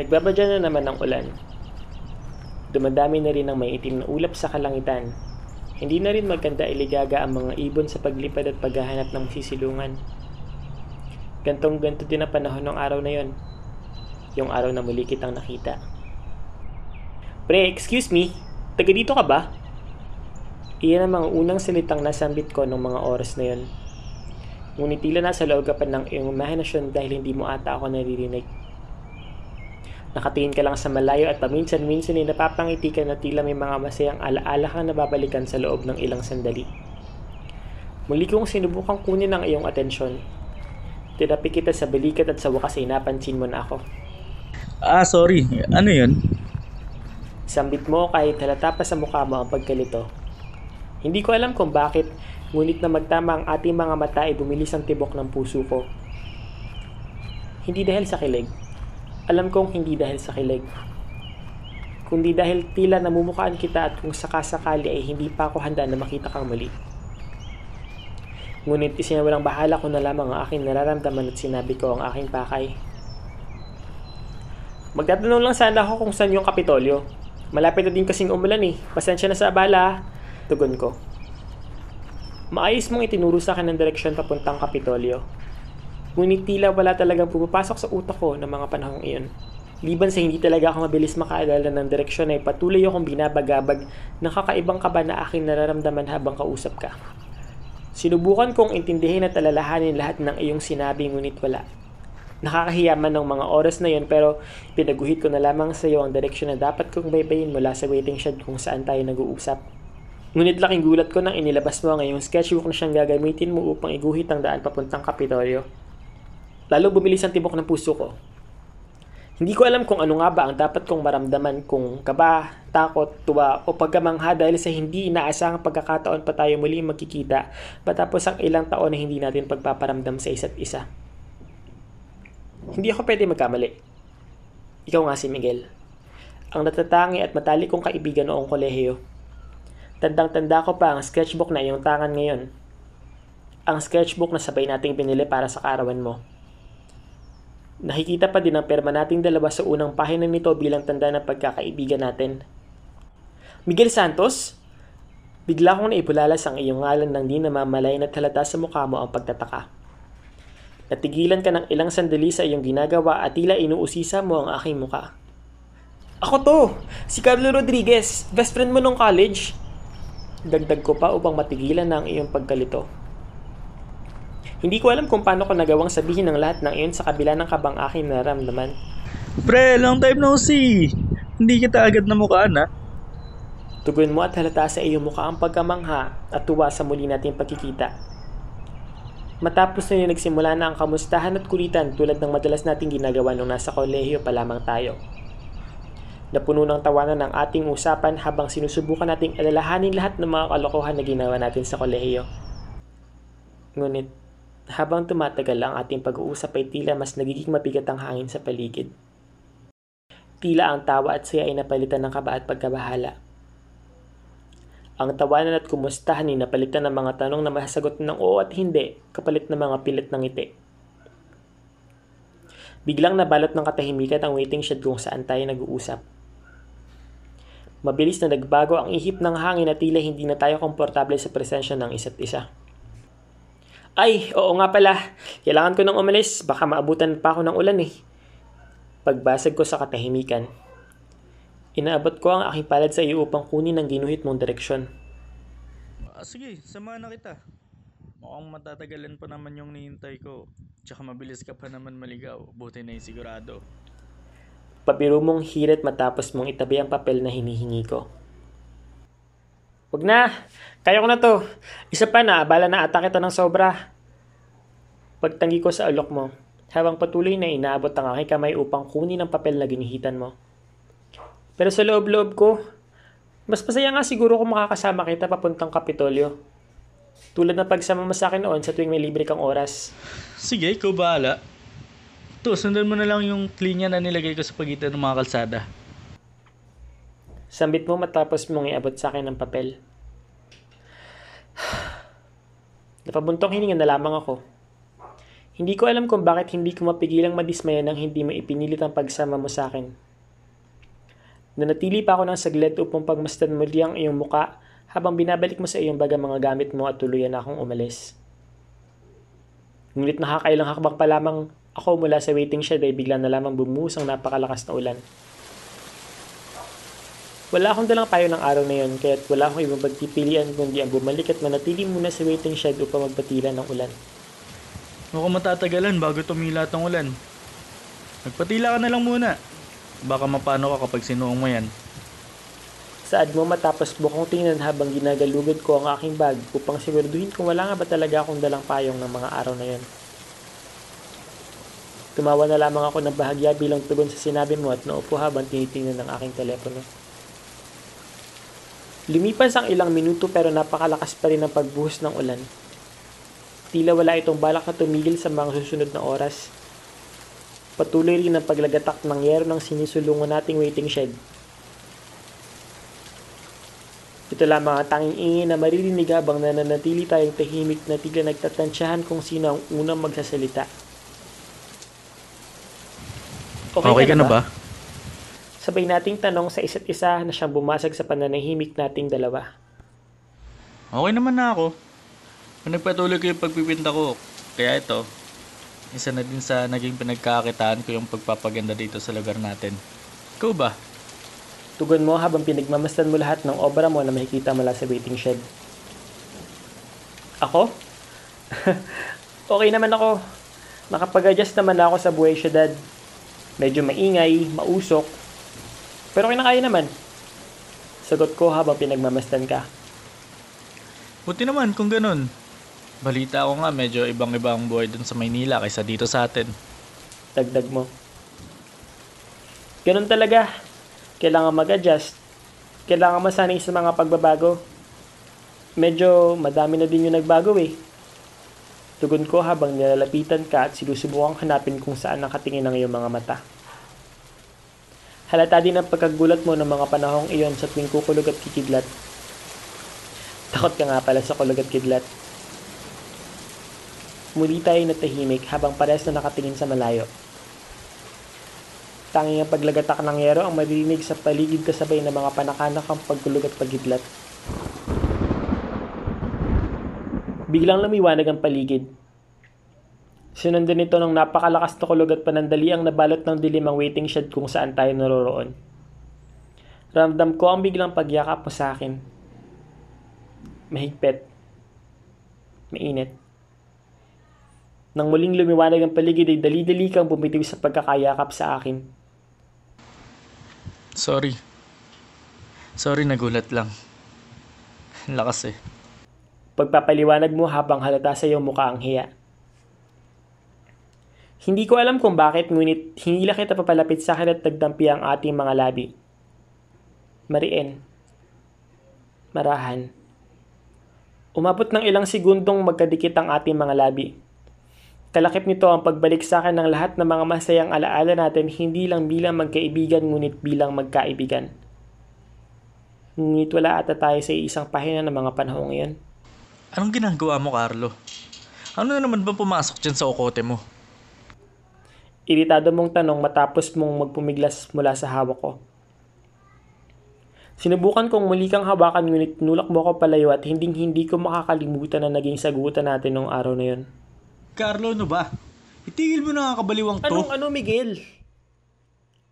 Nagbabadya na naman ang ulan. Dumadami na rin ang may itim na ulap sa kalangitan. Hindi na rin maganda iligaga ang mga ibon sa paglipad at paghahanap ng sisilungan. Gantong ganto din ang panahon ng araw na yon. Yung araw na muli kitang nakita. Pre, excuse me. Taga dito ka ba? Iyan ang mga unang salitang nasambit ko nung mga oras na yon. Ngunit tila nasa loob ka pa ng iyong imahinasyon dahil hindi mo ata ako naririnig. Nakatingin ka lang sa malayo at paminsan-minsan ay napapangiti ka na tila may mga masayang alaala kang nababalikan sa loob ng ilang sandali. Muli kong sinubukang kunin ang iyong atensyon. Tinapi kita sa balikat at sa wakas ay napansin mo na ako. Ah, sorry. Ano yun? Sambit mo kahit halata pa sa mukha mo ang pagkalito. Hindi ko alam kung bakit, ngunit na magtama ang ating mga mata ay bumilis ang tibok ng puso ko. Hindi dahil sa kilig. Alam kong hindi dahil sa kilig. Kundi dahil tila namumukhaan kita at kung sakasakali ay hindi pa ako handa na makita kang muli. Ngunit isinawalang bahala ko na lamang ang aking nararamdaman at sinabi ko ang aking pakay. Magtatanong lang sana ako kung saan yung kapitolyo. Malapit na din kasing umulan eh. Pasensya na sa abala. Tugon ko. Maayos mong itinuro sa akin ng direksyon papuntang kapitolyo. Ngunit tila wala talagang pumapasok sa utak ko ng mga panahong iyon. Liban sa hindi talaga ako mabilis makaalala ng direksyon ay patuloy akong binabagabag ng kakaibang kaba na aking nararamdaman habang kausap ka. Sinubukan kong intindihin at alalahanin lahat ng iyong sinabi ngunit wala. Nakakahiya man ng mga oras na yon pero pinaguhit ko na lamang sa iyo ang direksyon na dapat kong baybayin mula sa waiting shed kung saan tayo nag-uusap. Ngunit laking gulat ko nang inilabas mo ang iyong sketchbook na siyang gagamitin mo upang iguhit ang daan papuntang Kapitolyo. Lalo bumilis ang tibok ng puso ko. Hindi ko alam kung ano nga ba ang dapat kong maramdaman kung kaba, takot, tuwa o pagkamangha dahil sa hindi inaasahang pagkakataon pa tayo muli magkikita patapos ang ilang taon na hindi natin pagpaparamdam sa isa't isa. Hindi ako pwede magkamali. Ikaw nga si Miguel. Ang natatangi at matali kong kaibigan noong kolehiyo. Tandang-tanda ko pa ang sketchbook na iyong tangan ngayon. Ang sketchbook na sabay nating binili para sa karawan mo. Nakikita pa din ang perma nating dalawa sa unang pahina nito bilang tanda ng pagkakaibigan natin. Miguel Santos? Bigla kong naipulalas ang iyong ngalan nang di namamalay na halata sa mukha mo ang pagtataka. Natigilan ka ng ilang sandali sa iyong ginagawa at tila inuusisa mo ang aking muka. Ako to! Si Carlo Rodriguez! Best friend mo nung college! Dagdag ko pa upang matigilan na ang iyong pagkalito. Hindi ko alam kung paano ko nagawang sabihin ng lahat ng iyon sa kabila ng kabang aking nararamdaman. Pre, long time no see. Hindi kita agad na mukhaan ha. Tugon mo at halata sa iyong mukha ang pagkamangha at tuwa sa muli nating pagkikita. Matapos na nagsimula na ang kamustahan at kulitan tulad ng madalas nating ginagawa nung nasa kolehiyo pa lamang tayo. Napuno ng tawanan ng ating usapan habang sinusubukan nating alalahanin lahat ng mga kalokohan na ginawa natin sa kolehiyo. Ngunit, habang tumatagal ang ating pag-uusap ay tila mas nagiging mabigat ang hangin sa paligid. Tila ang tawa at saya ay napalitan ng kaba at pagkabahala. Ang tawanan at kumustahan ay napalitan ng mga tanong na masasagot ng oo at hindi, kapalit ng mga pilit ng ngiti. Biglang nabalot ng katahimikan ang waiting shed kung saan tayo nag-uusap. Mabilis na nagbago ang ihip ng hangin at tila hindi na tayo komportable sa presensya ng isa't isa. Ay, oo nga pala. Kailangan ko nang umalis. Baka maabutan pa ako ng ulan eh. Pagbasag ko sa katahimikan. Inaabot ko ang aking palad sa iyo upang kunin ang ginuhit mong direksyon. Ah, sige, samahan na kita. Mukhang matatagalan pa naman yung nihintay ko. Tsaka mabilis ka pa naman maligaw. Buti na yung sigurado. Pabiro mong hirit matapos mong itabi ang papel na hinihingi ko. Wag na! Kaya ko na to. Isa pa na, abala na ata kita ng sobra. Pagtangi ko sa alok mo, habang patuloy na inaabot ang aking kamay upang kunin ang papel na ginihitan mo. Pero sa loob-loob ko, mas masaya nga siguro kung makakasama kita papuntang Kapitolyo. Tulad ng pagsama mo sa akin noon sa tuwing may libre kang oras. Sige, ikaw bahala. To, sundan mo na lang yung linya na nilagay ko sa pagitan ng mga kalsada. Sambit mo matapos mong iabot sa akin ng papel. Napabuntong hininga na lamang ako. Hindi ko alam kung bakit hindi ko mapigilang madismaya nang hindi mo ipinilit ang pagsama mo sa akin. Nanatili pa ako ng saglit upang pagmasdan muli ang iyong muka habang binabalik mo sa iyong baga mga gamit mo at tuluyan akong umalis. Ngunit nakakailang hakbang pa lamang ako mula sa waiting shed ay bigla na lamang bumuhos ang napakalakas na ulan. Wala akong dalang payo ng araw na yon kaya't wala akong ibang pagpipilian kundi ang bumalik at manatili muna sa waiting shed upang magpatila ng ulan. Mukhang matatagalan bago tumila tong ulan. Nagpatila ka na lang muna. Baka mapano ka kapag sinuong mo yan. Saad mo matapos bukong tingnan habang ginagalugad ko ang aking bag upang siguraduhin kung wala nga ba talaga akong dalang payong ng mga araw na yon. Tumawa na lamang ako ng bahagya bilang tugon sa sinabi mo at naupo habang tinitingnan ng aking telepono. Lumipas ang ilang minuto pero napakalakas pa rin ang pagbuhos ng ulan. Tila wala itong balak na tumigil sa mga susunod na oras. Patuloy rin ang paglagatak ng yero ng sinisulungan nating waiting shed. Ito lamang ang tanging ingin na maririnig habang nananatili tayong tahimik na tila nagtatansyahan kung sino ang unang magsasalita. Okay, ka na ba? Sabay nating tanong sa isa't isa na siyang bumasag sa pananahimik nating dalawa. Okay naman na ako. Nagpatuloy ko yung pagpipinta ko. Kaya ito, isa na din sa naging pinagkakitaan ko yung pagpapaganda dito sa lugar natin. Ikaw ba? Tugon mo habang pinagmamasdan mo lahat ng obra mo na makikita mula sa waiting shed. Ako? okay naman ako. Nakapag-adjust naman ako sa buhay syudad. Medyo maingay, mausok. Pero kinakaya naman. Sagot ko habang pinagmamasdan ka. Buti naman kung ganun. Balita ko nga medyo ibang-iba ang buhay dun sa Maynila kaysa dito sa atin. Dagdag mo. Ganun talaga. Kailangan mag-adjust. Kailangan masanay sa mga pagbabago. Medyo madami na din yung nagbago eh. Tugon ko habang nilalapitan ka at sinusubukang hanapin kung saan nakatingin ang iyong mga mata. Halata din ang pagkagulat mo ng mga panahong iyon sa tuwing kukulog at kikidlat. Takot ka nga pala sa kulog at kidlat. Muli tayo natahimik habang parehas na nakatingin sa malayo. Tanging ang paglagatak ng yero ang maririnig sa paligid kasabay ng mga panakanak ang pagkulog at pagidlat. Biglang lumiwanag ang paligid. Sinundan nito ng napakalakas na kulog at panandali ang nabalot ng dilim ang waiting shed kung saan tayo naroroon. Ramdam ko ang biglang pagyakap mo sa akin. Mahigpit. Mainit. Nang muling lumiwanag ang paligid ay dali-dali kang bumitiw sa pagkakayakap sa akin. Sorry. Sorry, nagulat lang. Ang Lakas eh. Pagpapaliwanag mo habang halata sa iyong mukha ang hiya. Hindi ko alam kung bakit ngunit hinila kita papalapit sa akin at nagdampi ang ating mga labi. Marien. Marahan. Umabot ng ilang segundong magkadikit ang ating mga labi. Kalakip nito ang pagbalik sa akin ng lahat ng mga masayang alaala natin hindi lang bilang magkaibigan ngunit bilang magkaibigan. Ngunit wala ata tayo sa isang pahina ng mga panahong iyon. Anong ginagawa mo, Carlo? Ano na naman ba pumasok dyan sa okote mo? Iritado mong tanong matapos mong magpumiglas mula sa hawak ko. Sinubukan kong muli kang hawakan ngunit nulak mo ko palayo at hinding hindi ko makakalimutan na naging sagutan natin noong araw na yon. Carlo, ano ba? Itigil mo na nga kabaliwang to. Anong ano Miguel?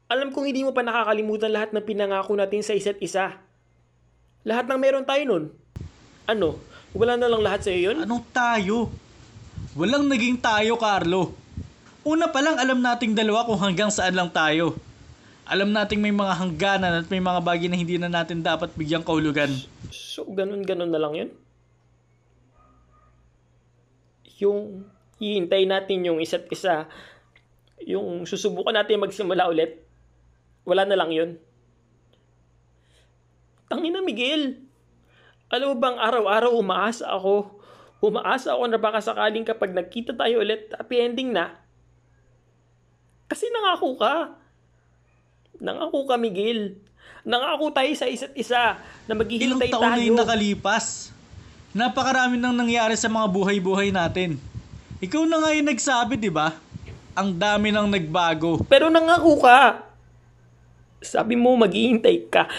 Alam kong hindi mo pa nakakalimutan lahat ng pinangako natin sa isa't isa. Lahat ng meron tayo nun. Ano? Wala na lang lahat sa iyo yun? Anong tayo? Walang naging tayo, Carlo. Una pa lang alam nating dalawa kung hanggang saan lang tayo. Alam nating may mga hangganan at may mga bagay na hindi na natin dapat bigyang kahulugan. So, ganun-ganun na lang yun? Yung hihintay natin yung isa't isa, yung susubukan natin magsimula ulit, wala na lang yun. Tangina Miguel, alam mo bang araw-araw umaasa ako, umaasa ako na baka sakaling kapag nagkita tayo ulit, happy ending na. Kasi nangako ka. Nangako ka Miguel. Nangako tayo sa isa't isa na Ilang maghihintay taon na tayo. yung nakalipas. Napakarami nang nangyari sa mga buhay-buhay natin. Ikaw na nga yung nagsabi, di ba? Ang dami nang nagbago. Pero nangako ka. Sabi mo maghihintay ka.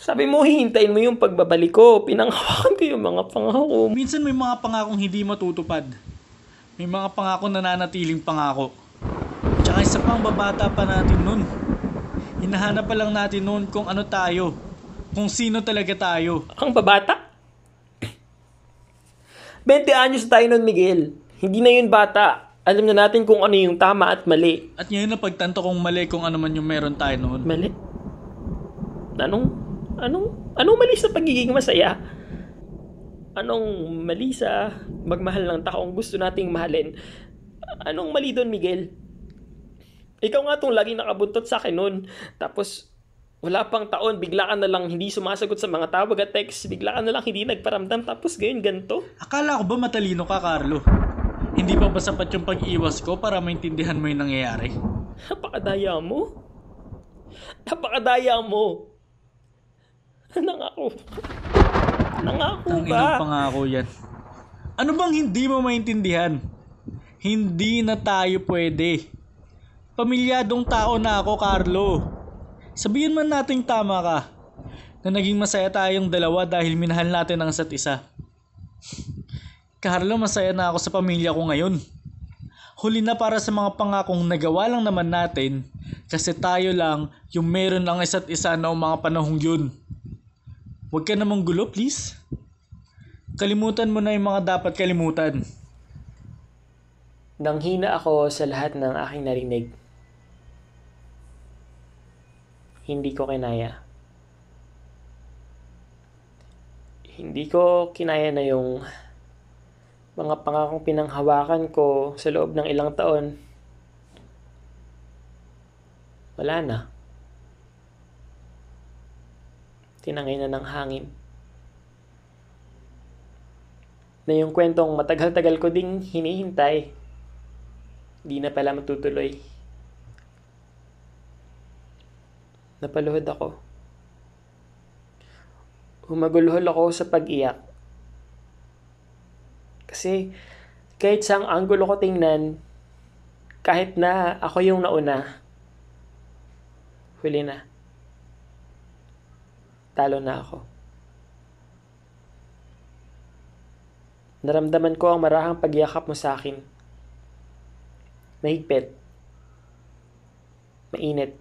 Sabi mo hihintayin mo yung pagbabalik ko. Pinanghawakan ko yung mga pangako. Minsan may mga pangakong hindi matutupad. May mga pangako na nanatiling pangako. Tsaka isa pang babata pa natin nun. Hinahanap pa lang natin nun kung ano tayo. Kung sino talaga tayo. Ang babata? 20 anyos tayo nun, Miguel. Hindi na yun bata. Alam na natin kung ano yung tama at mali. At ngayon na pagtanto kong mali kung ano man yung meron tayo noon. Mali? Anong, anong, anong mali sa pagiging masaya? Anong mali sa magmahal ng taong gusto nating mahalin? Anong mali doon, Miguel? Ikaw nga tong laging nakabuntot sa akin noon. Tapos, wala pang taon, bigla ka na lang hindi sumasagot sa mga tawag at text. Bigla ka na lang hindi nagparamdam. Tapos ngayon, ganito. Akala ko ba matalino ka, Carlo? Hindi pa ba sapat yung pag-iwas ko para maintindihan mo yung nangyayari? Napakadaya mo. Napakadaya mo. Nangako. Nangako Ang ka. inang pangako yan. Ano bang hindi mo maintindihan? Hindi na tayo pwede. Pamilyadong tao na ako, Carlo. Sabihin man nating tama ka na naging masaya tayong dalawa dahil minahal natin ang isa't isa. Carlo, masaya na ako sa pamilya ko ngayon. Huli na para sa mga pangakong nagawa lang naman natin kasi tayo lang yung meron ang isa't isa na mga panahong yun. Huwag ka namang gulo, please. Kalimutan mo na yung mga dapat kalimutan. Nanghina ako sa lahat ng aking narinig. Hindi ko kinaya. Hindi ko kinaya na yung mga pangakong pinanghawakan ko sa loob ng ilang taon. Wala na. Tinangay na ng hangin. Na yung kwentong matagal-tagal ko ding hinihintay, di na pala matutuloy. Napaluhod ako. Humagulhol ako sa pag-iyak. Kasi kahit sa anggulo ko tingnan, kahit na ako yung nauna, huli na. Talo na ako. Naramdaman ko ang marahang pagyakap mo sa akin. Mahigpit. Mainit.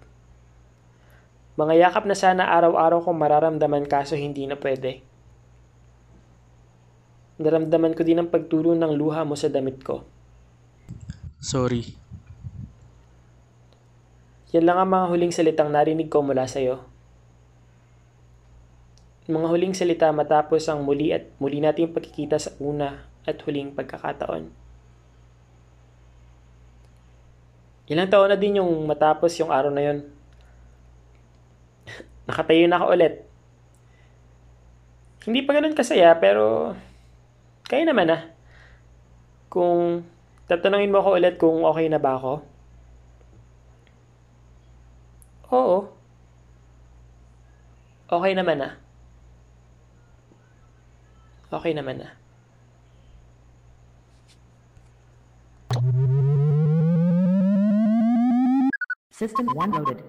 Mga yakap na sana araw-araw kong mararamdaman kaso hindi na pwede. Naramdaman ko din ang pagturo ng luha mo sa damit ko. Sorry. Yan lang ang mga huling salitang narinig ko mula sa'yo. Mga huling salita matapos ang muli at muli nating pagkikita sa una at huling pagkakataon. Ilang taon na din yung matapos yung araw na yon. Nakatayo na ako ulit. Hindi pa ganun kasaya pero kaya naman ah. Kung tatanungin mo ako ulit kung okay na ba ako. Oo. Okay naman ah. Okay naman ah. System one loaded.